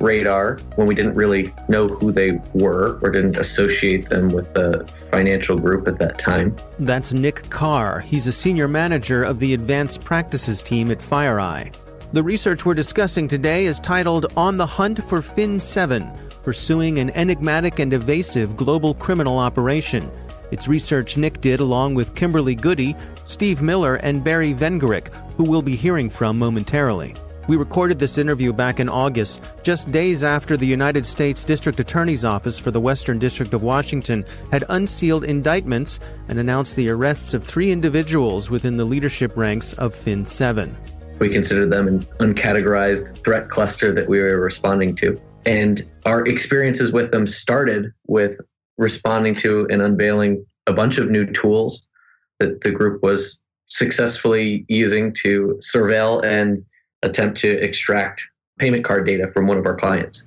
radar when we didn't really know who they were or didn't associate them with the financial group at that time. That's Nick Carr. He's a senior manager of the advanced practices team at FireEye. The research we're discussing today is titled On the Hunt for Fin 7 Pursuing an Enigmatic and Evasive Global Criminal Operation. It's research Nick did along with Kimberly Goody, Steve Miller, and Barry Vengerick, who we'll be hearing from momentarily. We recorded this interview back in August, just days after the United States District Attorney's Office for the Western District of Washington had unsealed indictments and announced the arrests of three individuals within the leadership ranks of Fin 7. We considered them an uncategorized threat cluster that we were responding to. And our experiences with them started with responding to and unveiling a bunch of new tools that the group was successfully using to surveil and attempt to extract payment card data from one of our clients.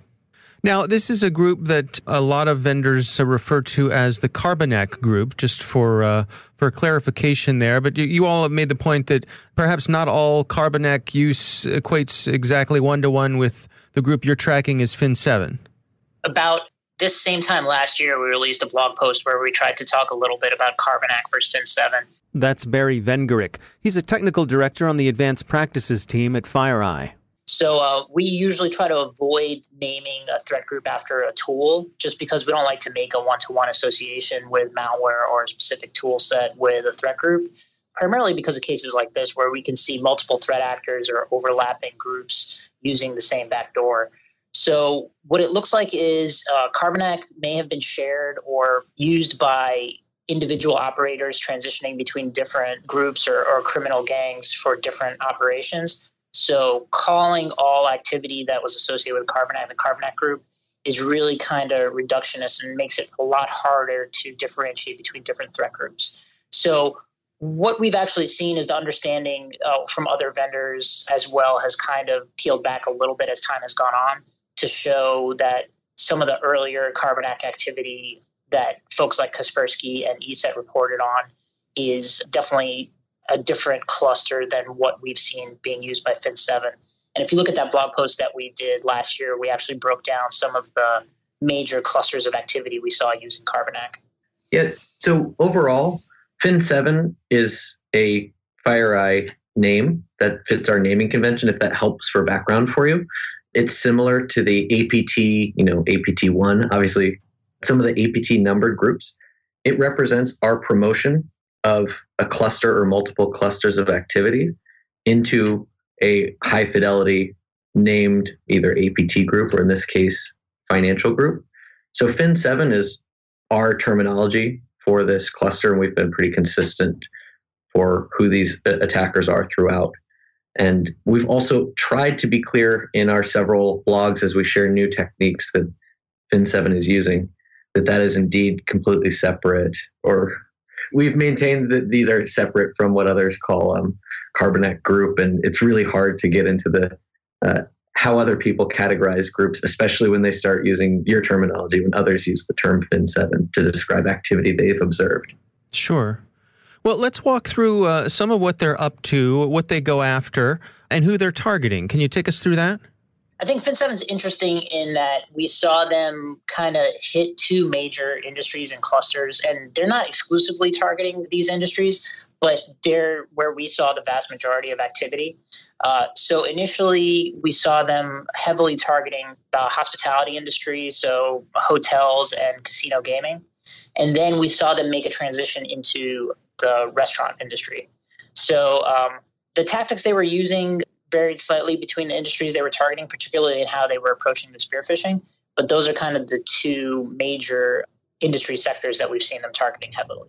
Now, this is a group that a lot of vendors refer to as the Carbanak group, just for uh, for clarification there. But you, you, all have made the point that perhaps not all Carbanak use equates exactly one to one with the group you're tracking as Fin7. About this same time last year, we released a blog post where we tried to talk a little bit about Carbanak versus Fin7. That's Barry Vengerick. He's a technical director on the advanced practices team at FireEye. So uh, we usually try to avoid naming a threat group after a tool, just because we don't like to make a one-to-one association with malware or a specific tool set with a threat group. Primarily because of cases like this, where we can see multiple threat actors or overlapping groups using the same backdoor. So what it looks like is uh, Carbanak may have been shared or used by individual operators transitioning between different groups or, or criminal gangs for different operations. So calling all activity that was associated with Carbanak the Carbanak group is really kind of reductionist and makes it a lot harder to differentiate between different threat groups. So what we've actually seen is the understanding uh, from other vendors as well has kind of peeled back a little bit as time has gone on to show that some of the earlier Carbanak activity that folks like Kaspersky and ESET reported on is definitely a different cluster than what we've seen being used by Fin7. And if you look at that blog post that we did last year, we actually broke down some of the major clusters of activity we saw using Carbanak. Yeah. So overall, Fin7 is a FireEye name that fits our naming convention. If that helps for background for you, it's similar to the APT, you know, APT1. Obviously, some of the APT numbered groups. It represents our promotion of a cluster or multiple clusters of activity into a high fidelity named either APT group or in this case, financial group. So Fin7 is our terminology for this cluster, and we've been pretty consistent for who these attackers are throughout. And we've also tried to be clear in our several blogs as we share new techniques that Fin7 is using that that is indeed completely separate or we've maintained that these are separate from what others call um, Carbanak group and it's really hard to get into the uh, how other people categorize groups especially when they start using your terminology when others use the term fin7 to describe activity they've observed sure well, let's walk through uh, some of what they're up to, what they go after, and who they're targeting. Can you take us through that? I think Fin7 is interesting in that we saw them kind of hit two major industries and clusters, and they're not exclusively targeting these industries, but they're where we saw the vast majority of activity. Uh, so initially, we saw them heavily targeting the hospitality industry, so hotels and casino gaming. And then we saw them make a transition into the restaurant industry. So um, the tactics they were using varied slightly between the industries they were targeting, particularly in how they were approaching the spearphishing. But those are kind of the two major industry sectors that we've seen them targeting heavily.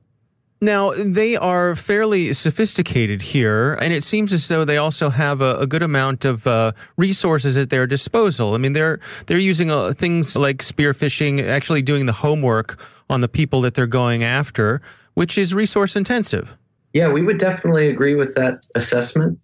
Now, they are fairly sophisticated here, and it seems as though they also have a, a good amount of uh, resources at their disposal. I mean, they're they're using uh, things like spearphishing, actually doing the homework on the people that they're going after which is resource intensive. Yeah, we would definitely agree with that assessment.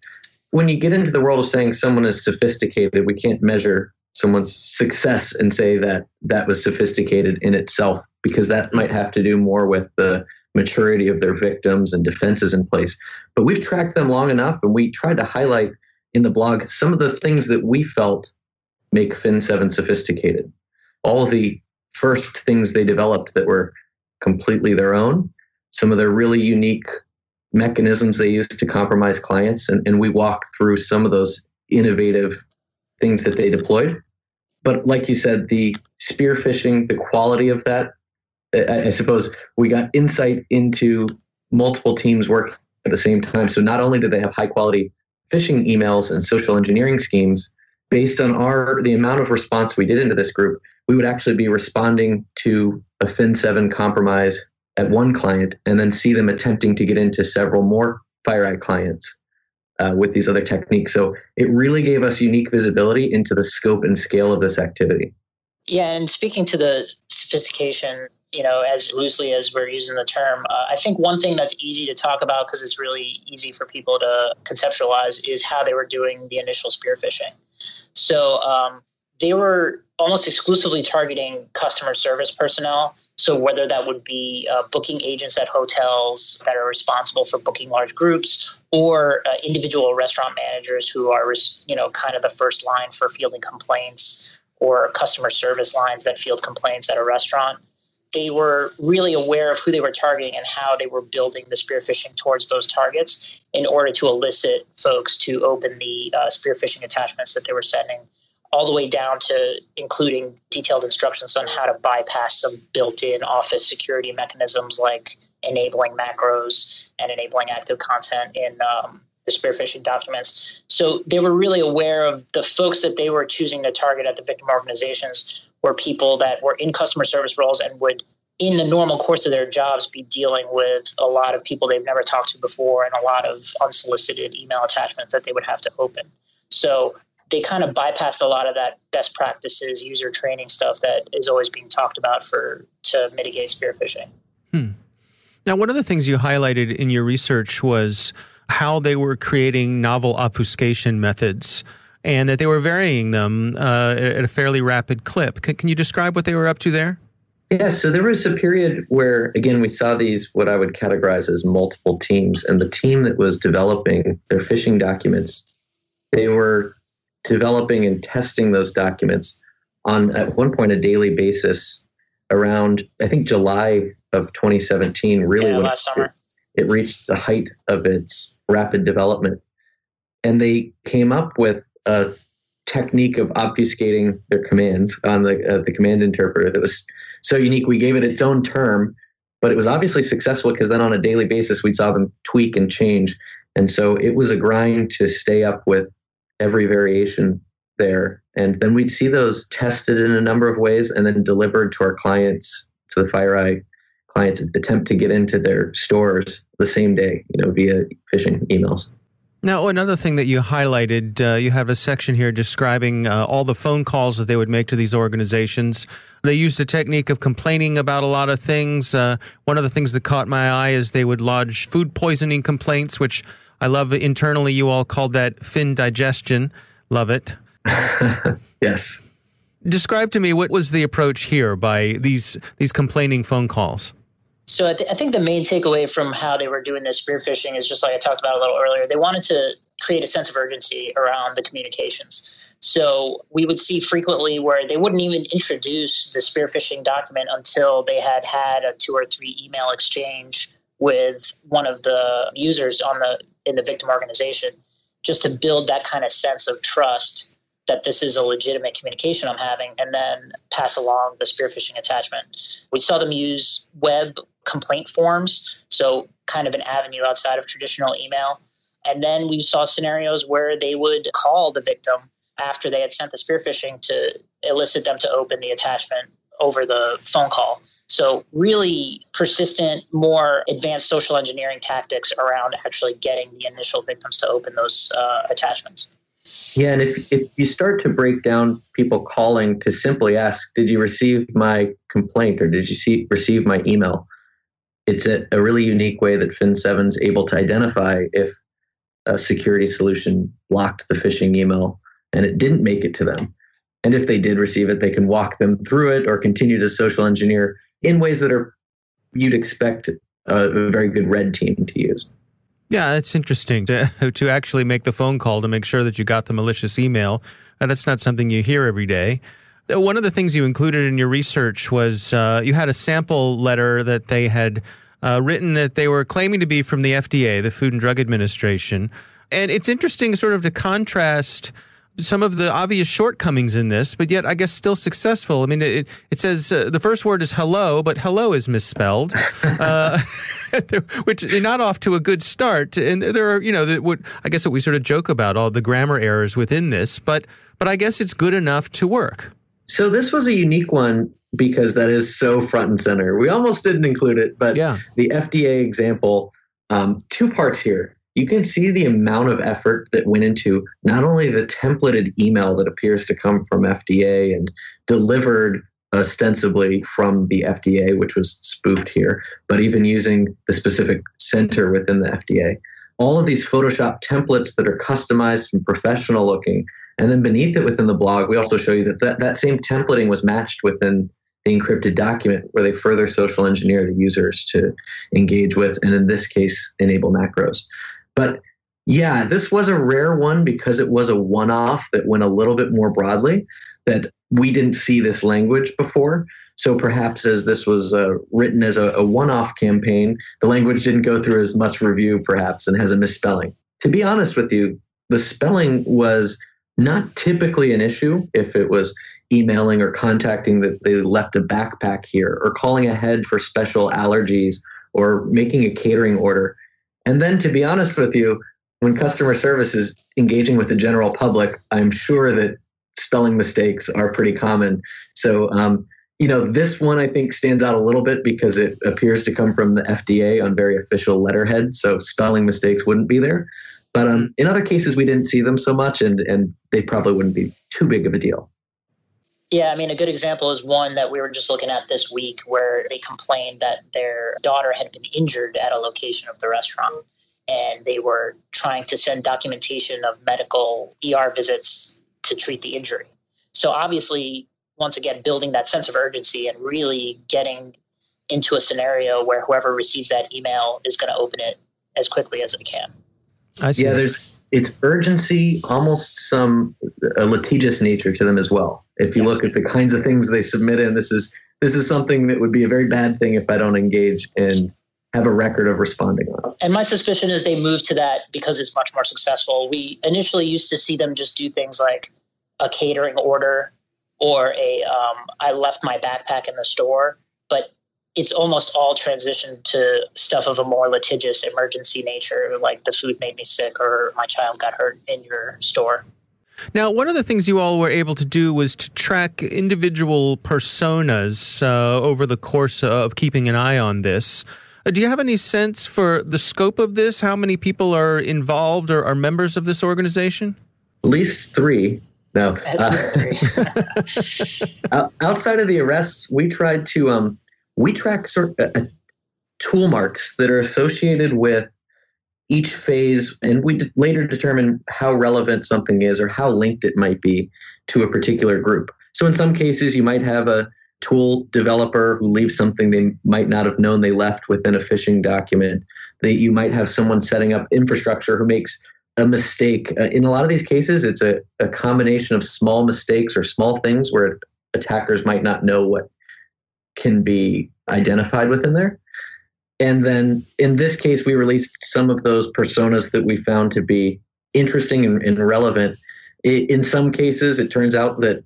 When you get into the world of saying someone is sophisticated, we can't measure someone's success and say that that was sophisticated in itself because that might have to do more with the maturity of their victims and defenses in place. But we've tracked them long enough and we tried to highlight in the blog some of the things that we felt make Fin7 sophisticated. All the first things they developed that were completely their own some of their really unique mechanisms they use to compromise clients. And, and we walk through some of those innovative things that they deployed. But like you said, the spear phishing, the quality of that, I, I suppose we got insight into multiple teams working at the same time. So not only did they have high quality phishing emails and social engineering schemes, based on our the amount of response we did into this group, we would actually be responding to a Fin7 compromise at one client and then see them attempting to get into several more FireEye clients uh, with these other techniques. So it really gave us unique visibility into the scope and scale of this activity. Yeah, and speaking to the sophistication, you know, as loosely as we're using the term, uh, I think one thing that's easy to talk about because it's really easy for people to conceptualize is how they were doing the initial spear phishing. So um, they were almost exclusively targeting customer service personnel so whether that would be uh, booking agents at hotels that are responsible for booking large groups, or uh, individual restaurant managers who are, you know, kind of the first line for fielding complaints, or customer service lines that field complaints at a restaurant. They were really aware of who they were targeting and how they were building the spearphishing towards those targets in order to elicit folks to open the uh, spearphishing attachments that they were sending all the way down to including detailed instructions on how to bypass some built-in office security mechanisms like enabling macros and enabling active content in um, the spearphishing documents. So they were really aware of the folks that they were choosing to target at the victim organizations were people that were in customer service roles and would in the normal course of their jobs be dealing with a lot of people they've never talked to before and a lot of unsolicited email attachments that they would have to open. So they kind of bypassed a lot of that best practices, user training stuff that is always being talked about for to mitigate spear phishing. Hmm. Now, one of the things you highlighted in your research was how they were creating novel obfuscation methods and that they were varying them uh, at a fairly rapid clip. Can, can you describe what they were up to there? Yeah, so there was a period where, again, we saw these, what I would categorize as multiple teams. And the team that was developing their phishing documents, they were developing and testing those documents on, at one point, a daily basis around, I think, July of 2017, really yeah, when last it, summer. it reached the height of its rapid development. And they came up with a technique of obfuscating their commands on the uh, the command interpreter that was so unique. We gave it its own term, but it was obviously successful because then on a daily basis we saw them tweak and change, and so it was a grind to stay up with every variation there. And then we'd see those tested in a number of ways and then delivered to our clients to the FireEye clients attempt to get into their stores the same day, you know, via phishing emails. Now, another thing that you highlighted, uh, you have a section here describing uh, all the phone calls that they would make to these organizations. They used a technique of complaining about a lot of things. Uh, one of the things that caught my eye is they would lodge food poisoning complaints, which I love. Internally, you all called that fin digestion. Love it. yes. Describe to me what was the approach here by these these complaining phone calls. So I, th- I, think the main takeaway from how they were doing this spear phishing is just like I talked about a little earlier. They wanted to create a sense of urgency around the communications. So we would see frequently where they wouldn't even introduce the spear phishing document until they had had a two or three email exchange with one of the users on the in the victim organization, just to build that kind of sense of trust that this is a legitimate communication I'm having, and then pass along the spear phishing attachment. We saw them use web complaint forms, so kind of an avenue outside of traditional email. And then we saw scenarios where they would call the victim after they had sent the spear phishing to elicit them to open the attachment over the phone call. So, really persistent, more advanced social engineering tactics around actually getting the initial victims to open those uh, attachments. Yeah, and if, if you start to break down people calling to simply ask, Did you receive my complaint or did you see, receive my email? It's a, a really unique way that Fin7 is able to identify if a security solution blocked the phishing email and it didn't make it to them. And if they did receive it, they can walk them through it or continue to social engineer in ways that are you'd expect a, a very good red team to use. Yeah, it's interesting to to actually make the phone call to make sure that you got the malicious email. Uh, that's not something you hear every day. Uh, one of the things you included in your research was uh, you had a sample letter that they had uh, written that they were claiming to be from the FDA, the Food and Drug Administration. And it's interesting, sort of, to contrast some of the obvious shortcomings in this, but yet I guess still successful. I mean, it, it says uh, the first word is hello, but hello is misspelled, uh, which is not off to a good start. And there are, you know, that would I guess what we sort of joke about all the grammar errors within this, but but I guess it's good enough to work. So this was a unique one because that is so front and center. We almost didn't include it, but yeah. the FDA example, um, two parts here you can see the amount of effort that went into not only the templated email that appears to come from FDA and delivered ostensibly from the FDA, which was spoofed here, but even using the specific center within the FDA. All of these Photoshop templates that are customized and professional looking. And then beneath it within the blog, we also show you that that, that same templating was matched within the encrypted document where they further social engineer the users to engage with, and in this case, enable macros. But yeah, this was a rare one because it was a one off that went a little bit more broadly, that we didn't see this language before. So perhaps as this was uh, written as a, a one off campaign, the language didn't go through as much review, perhaps, and has a misspelling. To be honest with you, the spelling was not typically an issue if it was emailing or contacting that they left a backpack here or calling ahead for special allergies or making a catering order. And then, to be honest with you, when customer service is engaging with the general public, I'm sure that spelling mistakes are pretty common. So, um, you know, this one I think stands out a little bit because it appears to come from the FDA on very official letterhead. So, spelling mistakes wouldn't be there. But um, in other cases, we didn't see them so much, and, and they probably wouldn't be too big of a deal. Yeah, I mean, a good example is one that we were just looking at this week where they complained that their daughter had been injured at a location of the restaurant. And they were trying to send documentation of medical ER visits to treat the injury. So obviously, once again building that sense of urgency and really getting into a scenario where whoever receives that email is going to open it as quickly as they can. I see. Yeah, there's it's urgency, almost some a litigious nature to them as well. If you yes. look at the kinds of things they submit in, this is this is something that would be a very bad thing if I don't engage and have a record of responding on. And my suspicion is they moved to that because it's much more successful. We initially used to see them just do things like a catering order or a um, I left my backpack in the store, it's almost all transitioned to stuff of a more litigious emergency nature, like the food made me sick or my child got hurt in your store. Now, one of the things you all were able to do was to track individual personas uh, over the course of keeping an eye on this. Uh, do you have any sense for the scope of this? How many people are involved or are members of this organization? At least three. No. Uh, outside of the arrests, we tried to um, we track sort of, uh, tool marks that are associated with each phase, and we later determine how relevant something is or how linked it might be to a particular group. So in some cases, you might have a tool developer who leaves something they might not have known they left within a phishing document. That you might have someone setting up infrastructure who makes a mistake. Uh, in a lot of these cases, it's a, a combination of small mistakes or small things where attackers might not know what can be identified within there. And then in this case, we released some of those personas that we found to be interesting and, and relevant. In some cases, it turns out that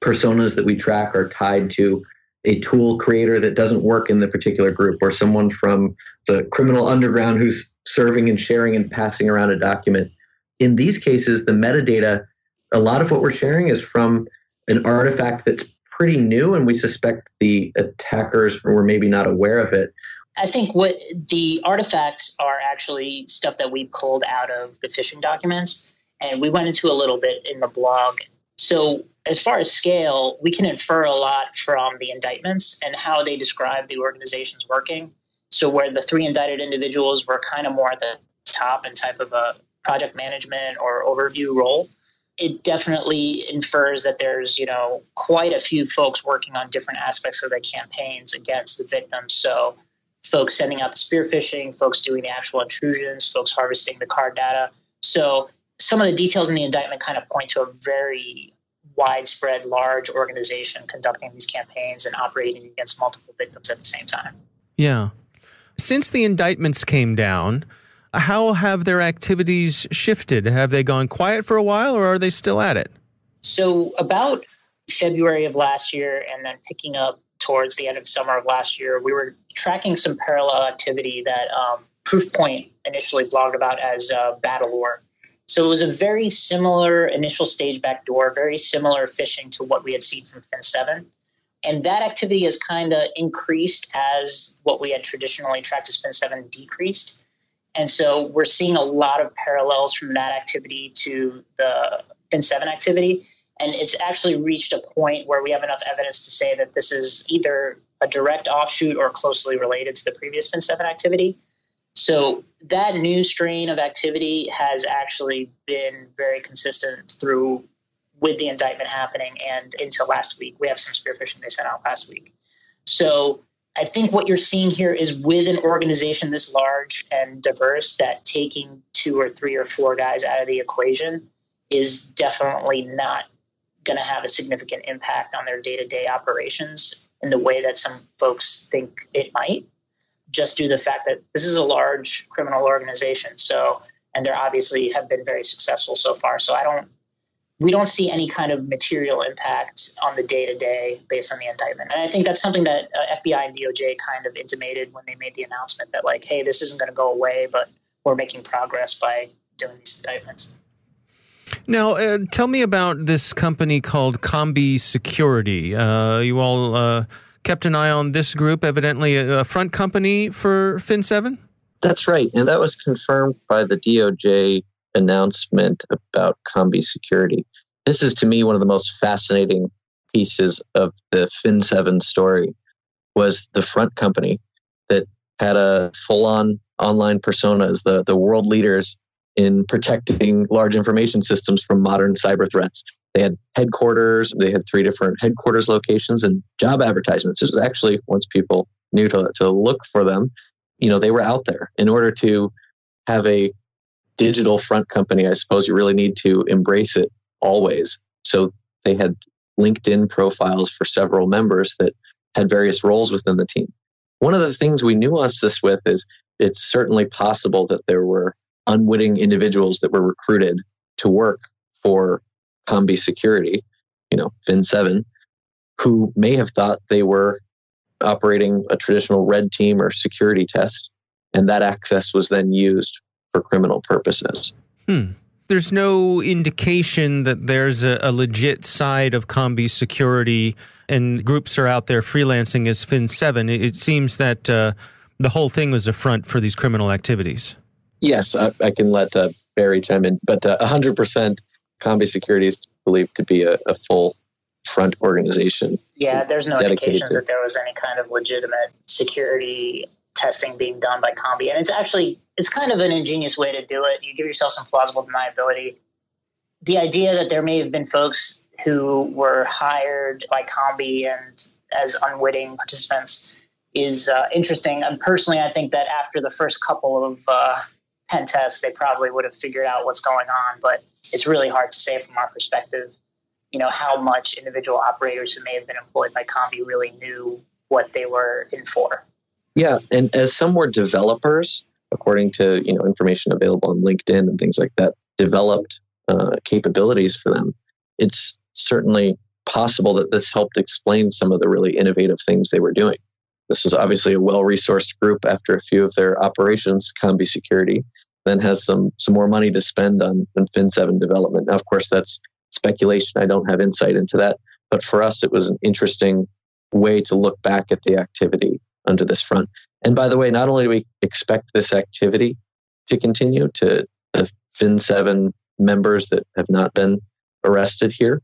personas that we track are tied to a tool creator that doesn't work in the particular group or someone from the criminal underground who's serving and sharing and passing around a document. In these cases, the metadata, a lot of what we're sharing is from an artifact that's pretty new and we suspect the attackers were maybe not aware of it. I think what the artifacts are actually stuff that we pulled out of the phishing documents and we went into a little bit in the blog. So as far as scale, we can infer a lot from the indictments and how they describe the organization's working. So, where the three indicted individuals were kind of more at the top and type of a project management or overview role, it definitely infers that there's, you know, quite a few folks working on different aspects of the campaigns against the victims. So, folks sending out the spear phishing, folks doing the actual intrusions, folks harvesting the card data. So, some of the details in the indictment kind of point to a very widespread, large organization conducting these campaigns and operating against multiple victims at the same time. Yeah. Since the indictments came down, how have their activities shifted? Have they gone quiet for a while or are they still at it? So, about February of last year and then picking up towards the end of summer of last year, we were tracking some parallel activity that um, Proofpoint initially blogged about as uh, Bateleur. So it was a very similar initial stage backdoor, very similar phishing to what we had seen from Fin7. And that activity has kind of increased as what we had traditionally tracked as Fin7 decreased. And so we're seeing a lot of parallels from that activity to the Fin7 activity. And it's actually reached a point where we have enough evidence to say that this is either a direct offshoot or closely related to the previous Fin7 activity. So that new strain of activity has actually been very consistent through with the indictment happening and into last week. We have some spear phishing they sent out last week. So I think what you're seeing here is with an organization this large and diverse that taking two or three or four guys out of the equation is definitely not going to have a significant impact on their day-to-day operations in the way that some folks think it might just due to the fact that this is a large criminal organization. So, and they're obviously have been very successful so far. So I don't, we don't see any kind of material impact on the day to day based on the indictment. And I think that's something that uh, FBI and DOJ kind of intimated when they made the announcement that like, hey, this isn't going to go away, but we're making progress by doing these indictments. Now, uh, tell me about this company called Combi Security. Uh, you all uh, kept an eye on this group, evidently a front company for Fin7? That's right. And that was confirmed by the DOJ announcement about Combi security. This is to me one of the most fascinating pieces of the Fin7 story was the front company that had a full-on online persona as the, the world leaders in protecting large information systems from modern cyber threats. They had headquarters. They had three different headquarters locations and job advertisements. This was actually once people knew to, to look for them, you know, they were out there. In order to have a digital front company, I suppose you really need to embrace it always. So they had LinkedIn profiles for several members that had various roles within the team. One of the things we nuanced this with is it's certainly possible that there were unwitting individuals that were recruited to work for Combi Security, you know, Fin7, who may have thought they were operating a traditional red team or security test, and that access was then used for criminal purposes. Hmm. There's no indication that there's a, a legit side of Combi security and groups are out there freelancing as Fin7. It, it seems that uh, the whole thing was a front for these criminal activities. Yes, I, I can let uh, Barry chime in, but uh, 100% Combi Security is believed to be a, a full front organization. Yeah, there's no indications that there was any kind of legitimate security testing being done by Combi, and it's actually it's kind of an ingenious way to do it. You give yourself some plausible deniability. The idea that there may have been folks who were hired by Combi and as unwitting participants is uh, interesting. And personally, I think that after the first couple of uh, pen tests, they probably would have figured out what's going on. But it's really hard to say from our perspective, you know, how much individual operators who may have been employed by Combi really knew what they were in for. Yeah, and as some were developers, according to you know information available on LinkedIn and things like that, developed uh, capabilities for them. It's certainly possible that this helped explain some of the really innovative things they were doing. This was obviously a well-resourced group after a few of their operations, Combi Security, then has some some more money to spend on, on Fin7 development. Now, of course, that's speculation. I don't have insight into that. But for us, it was an interesting way to look back at the activity under this front. And by the way, not only do we expect this activity to continue to the Fin7 members that have not been arrested here,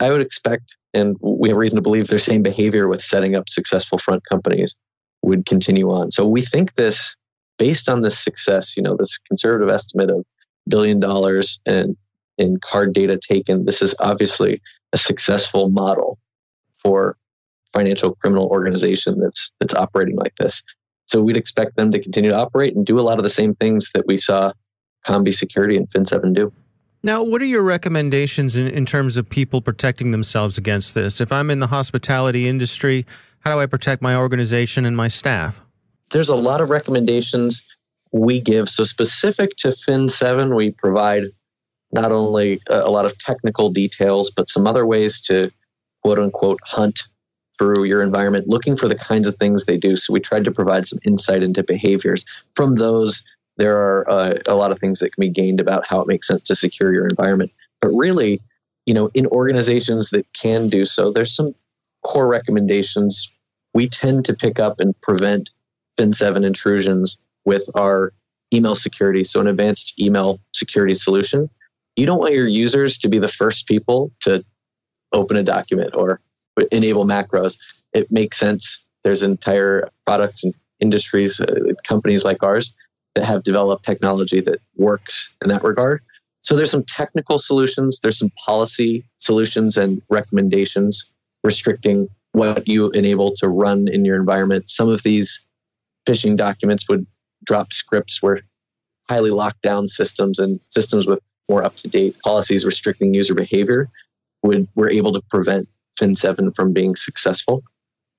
I would expect, and we have reason to believe their same behavior with setting up successful front companies would continue on. So we think this, based on this success, you know, this conservative estimate of billion dollars and in card data taken, this is obviously a successful model for financial criminal organization that's that's operating like this. So we'd expect them to continue to operate and do a lot of the same things that we saw Combi Security and Fin7 do. Now, what are your recommendations in, in terms of people protecting themselves against this? If I'm in the hospitality industry, how do I protect my organization and my staff? There's a lot of recommendations we give. So, specific to Fin7, we provide not only a lot of technical details, but some other ways to quote unquote hunt through your environment, looking for the kinds of things they do. So, we tried to provide some insight into behaviors. From those, there are uh, a lot of things that can be gained about how it makes sense to secure your environment. But really, you know, in organizations that can do so, there's some core recommendations. We tend to pick up and prevent Fin7 intrusions with our email security, so an advanced email security solution. You don't want your users to be the first people to open a document or enable macros. It makes sense. There's entire products and industries, uh, companies like ours that have developed technology that works in that regard. So there's some technical solutions, there's some policy solutions and recommendations restricting what you enable to run in your environment. Some of these phishing documents would drop scripts where highly locked down systems and systems with more up to date policies restricting user behavior would were able to prevent Fin7 from being successful.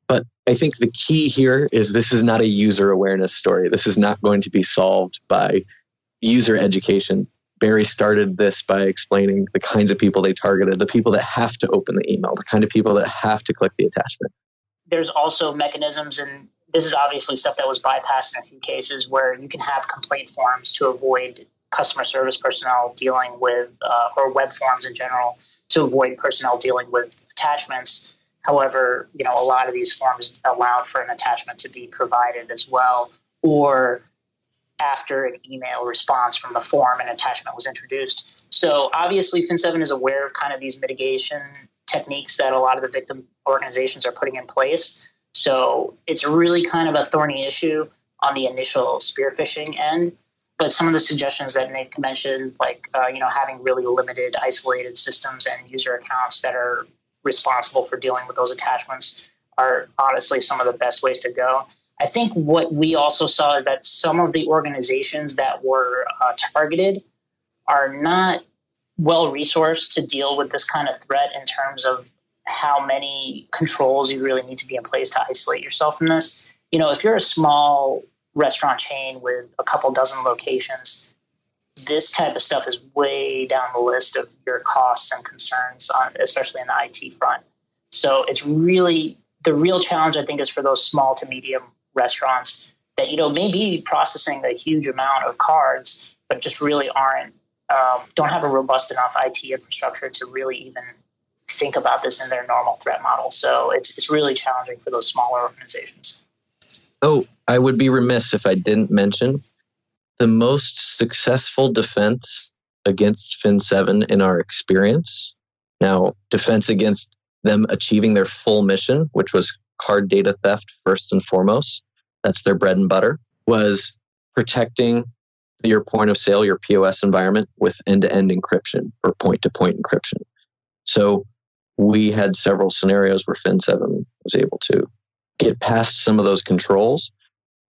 But I think the key here is this is not a user awareness story. This is not going to be solved by user education. Barry started this by explaining the kinds of people they targeted, the people that have to open the email, the kind of people that have to click the attachment. There's also mechanisms, and this is obviously stuff that was bypassed in a few cases where you can have complaint forms to avoid customer service personnel dealing with, uh, or web forms in general, to avoid personnel dealing with attachments However, you know, a lot of these forms allowed for an attachment to be provided as well, or after an email response from the form, an attachment was introduced. So obviously, Fin7 is aware of kind of these mitigation techniques that a lot of the victim organizations are putting in place. So it's really kind of a thorny issue on the initial spear phishing end. but some of the suggestions that Nick mentioned, like uh, you know having really limited, isolated systems and user accounts that are responsible for dealing with those attachments, are honestly some of the best ways to go. I think what we also saw is that some of the organizations that were uh, targeted are not well resourced to deal with this kind of threat in terms of how many controls you really need to be in place to isolate yourself from this. You know, if you're a small restaurant chain with a couple dozen locations, this type of stuff is way down the list of your costs and concerns, on, especially in the IT front. So it's really the real challenge, I think, is for those small to medium restaurants that you know may be processing a huge amount of cards, but just really aren't um, don't have a robust enough IT infrastructure to really even think about this in their normal threat model. So it's it's really challenging for those smaller organizations. Oh, I would be remiss if I didn't mention the most successful defense against Fin7 in our experience. Now, defense against them achieving their full mission, which was card data theft first and foremost, that's their bread and butter, was protecting your point of sale, your POS environment with end to end encryption or point to point encryption. So we had several scenarios where Fin7 was able to get past some of those controls,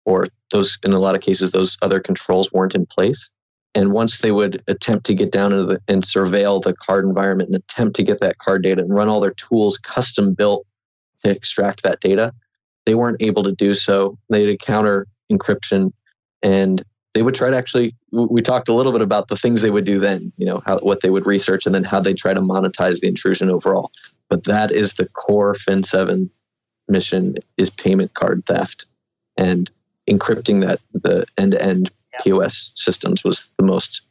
or those, in a lot of cases, those other controls weren't in place. And once they would attempt to get down into the, and surveil the card environment and attempt to get that card data and run all their tools custom built to extract that data, they weren't able to do so. They'd encounter encryption and they would try to actually we talked a little bit about the things they would do then you know how what they would research and then how they try to monetize the intrusion overall but that is the core fin7 mission is payment card theft and encrypting that the end-to-end pos systems was the most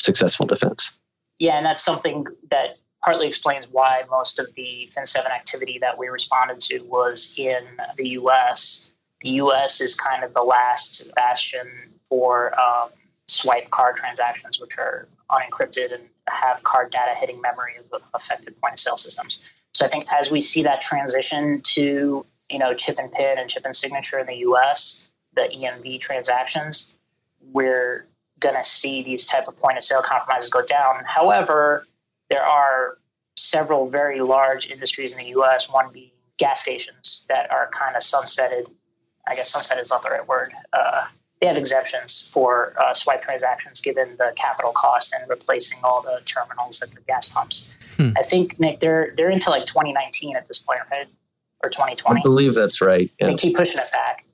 successful defense yeah and that's something that partly explains why most of the fin7 activity that we responded to was in the us the us is kind of the last bastion for um, swipe card transactions, which are unencrypted and have card data hitting memory of affected point of sale systems. So I think as we see that transition to you know chip and PIN and chip and signature in the U.S., the EMV transactions, we're going to see these type of point of sale compromises go down. However, there are several very large industries in the U.S. One being gas stations that are kind of sunsetted. I guess sunset is not the right word. Uh, they have exemptions for uh, swipe transactions given the capital cost and replacing all the terminals at the gas pumps. Hmm. I think Nick, they're they're into like 2019 at this point, right? Or 2020. I believe that's right. Yeah. They keep pushing it back.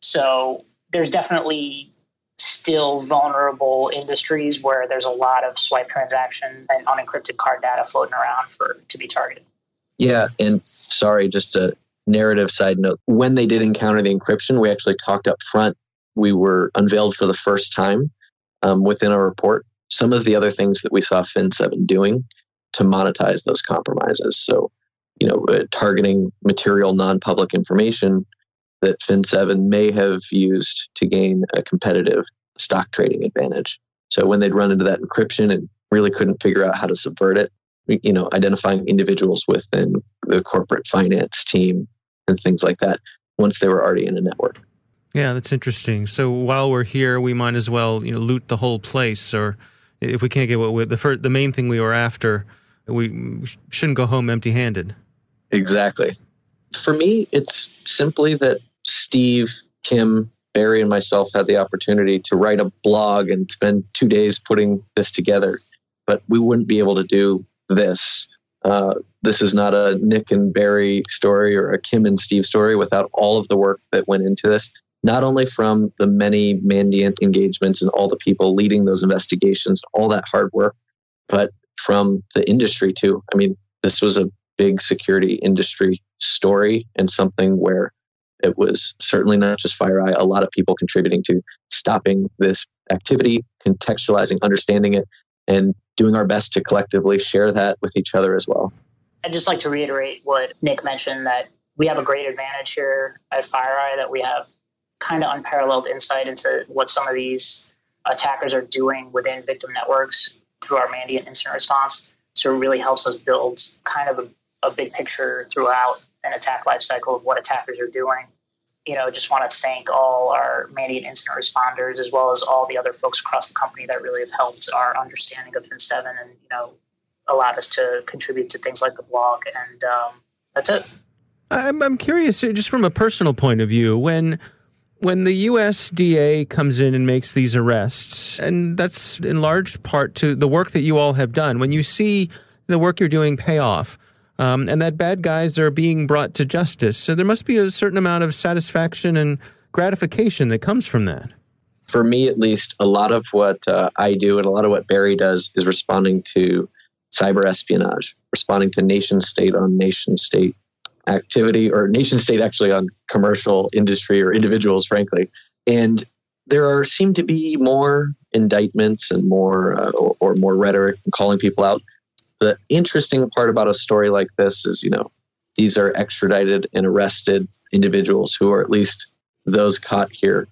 So there's definitely still vulnerable industries where there's a lot of swipe transaction and unencrypted card data floating around for to be targeted. Yeah, and sorry, just a narrative side note. When they did encounter the encryption, we actually talked up front we were unveiled for the first time um, within our report some of the other things that we saw Fin7 doing to monetize those compromises. So, you know, uh, targeting material non public information that Fin7 may have used to gain a competitive stock trading advantage. So, when they'd run into that encryption and really couldn't figure out how to subvert it, you know, identifying individuals within the corporate finance team and things like that once they were already in a network. Yeah, that's interesting. So while we're here, we might as well you know loot the whole place, or if we can't get what we the first, the main thing we were after, we shouldn't go home empty-handed. Exactly. For me, it's simply that Steve, Kim, Barry, and myself had the opportunity to write a blog and spend two days putting this together, but we wouldn't be able to do this. Uh, this is not a Nick and Barry story or a Kim and Steve story without all of the work that went into this not only from the many Mandiant engagements and all the people leading those investigations, all that hard work, but from the industry too. I mean, this was a big security industry story and something where it was certainly not just FireEye, a lot of people contributing to stopping this activity, contextualizing, understanding it, and doing our best to collectively share that with each other as well. I'd just like to reiterate what Nick mentioned that we have a great advantage here at FireEye that we have kind of unparalleled insight into what some of these attackers are doing within victim networks through our Mandiant incident response. So it really helps us build kind of a, a big picture throughout an attack lifecycle of what attackers are doing. you know, just want to thank all our managed incident responders as well as all the other folks across the company that really have helped our understanding of Fin7 and, you know, allowed us to contribute to things like the blog. And um, that's it. I'm, I'm curious, uh, just from a personal point of view, when when the USDA comes in and makes these arrests, and that's in large part to the work that you all have done, when you see the work you're doing pay off, um, and that bad guys are being brought to justice, so there must be a certain amount of satisfaction and gratification that comes from that. For me, at least, a lot of what uh, I do and a lot of what Barry does is responding to cyber espionage, responding to nation state on nation state activity or nation state actually on commercial industry or individuals, frankly. And there are seem to be more indictments and more uh, or, or more rhetoric and calling people out. The interesting part about a story like this is, you know, these are extradited and arrested individuals who are at least those caught here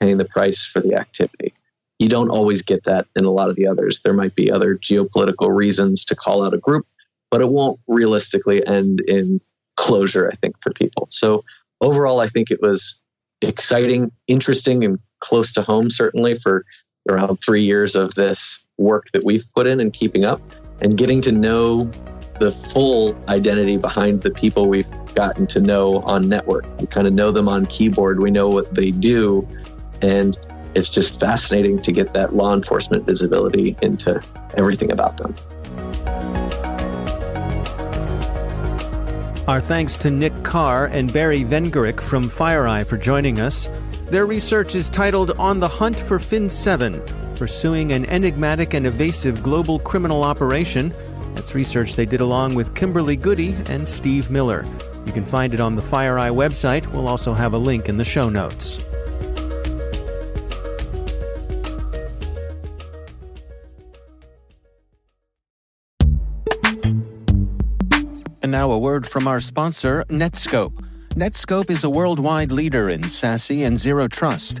paying the price for the activity. You don't always get that in a lot of the others. There might be other geopolitical reasons to call out a group, but it won't realistically end in closure, I think, for people. So overall, I think it was exciting, interesting, and close to home, certainly, for around three years of this work that we've put in and keeping up and getting to know the full identity behind the people we've gotten to know on network. We kind of know them on keyboard, we know what they do. And it's just fascinating to get that law enforcement visibility into everything about them. Our thanks to Nick Carr and Barry Vengerick from FireEye for joining us. Their research is titled On the Hunt for Fin7 Pursuing an Enigmatic and Evasive Global Criminal Operation. That's research they did along with Kimberly Goody and Steve Miller. You can find it on the FireEye website. We'll also have a link in the show notes. And now a word from our sponsor, Netskope. Netskope is a worldwide leader in SASE and Zero Trust.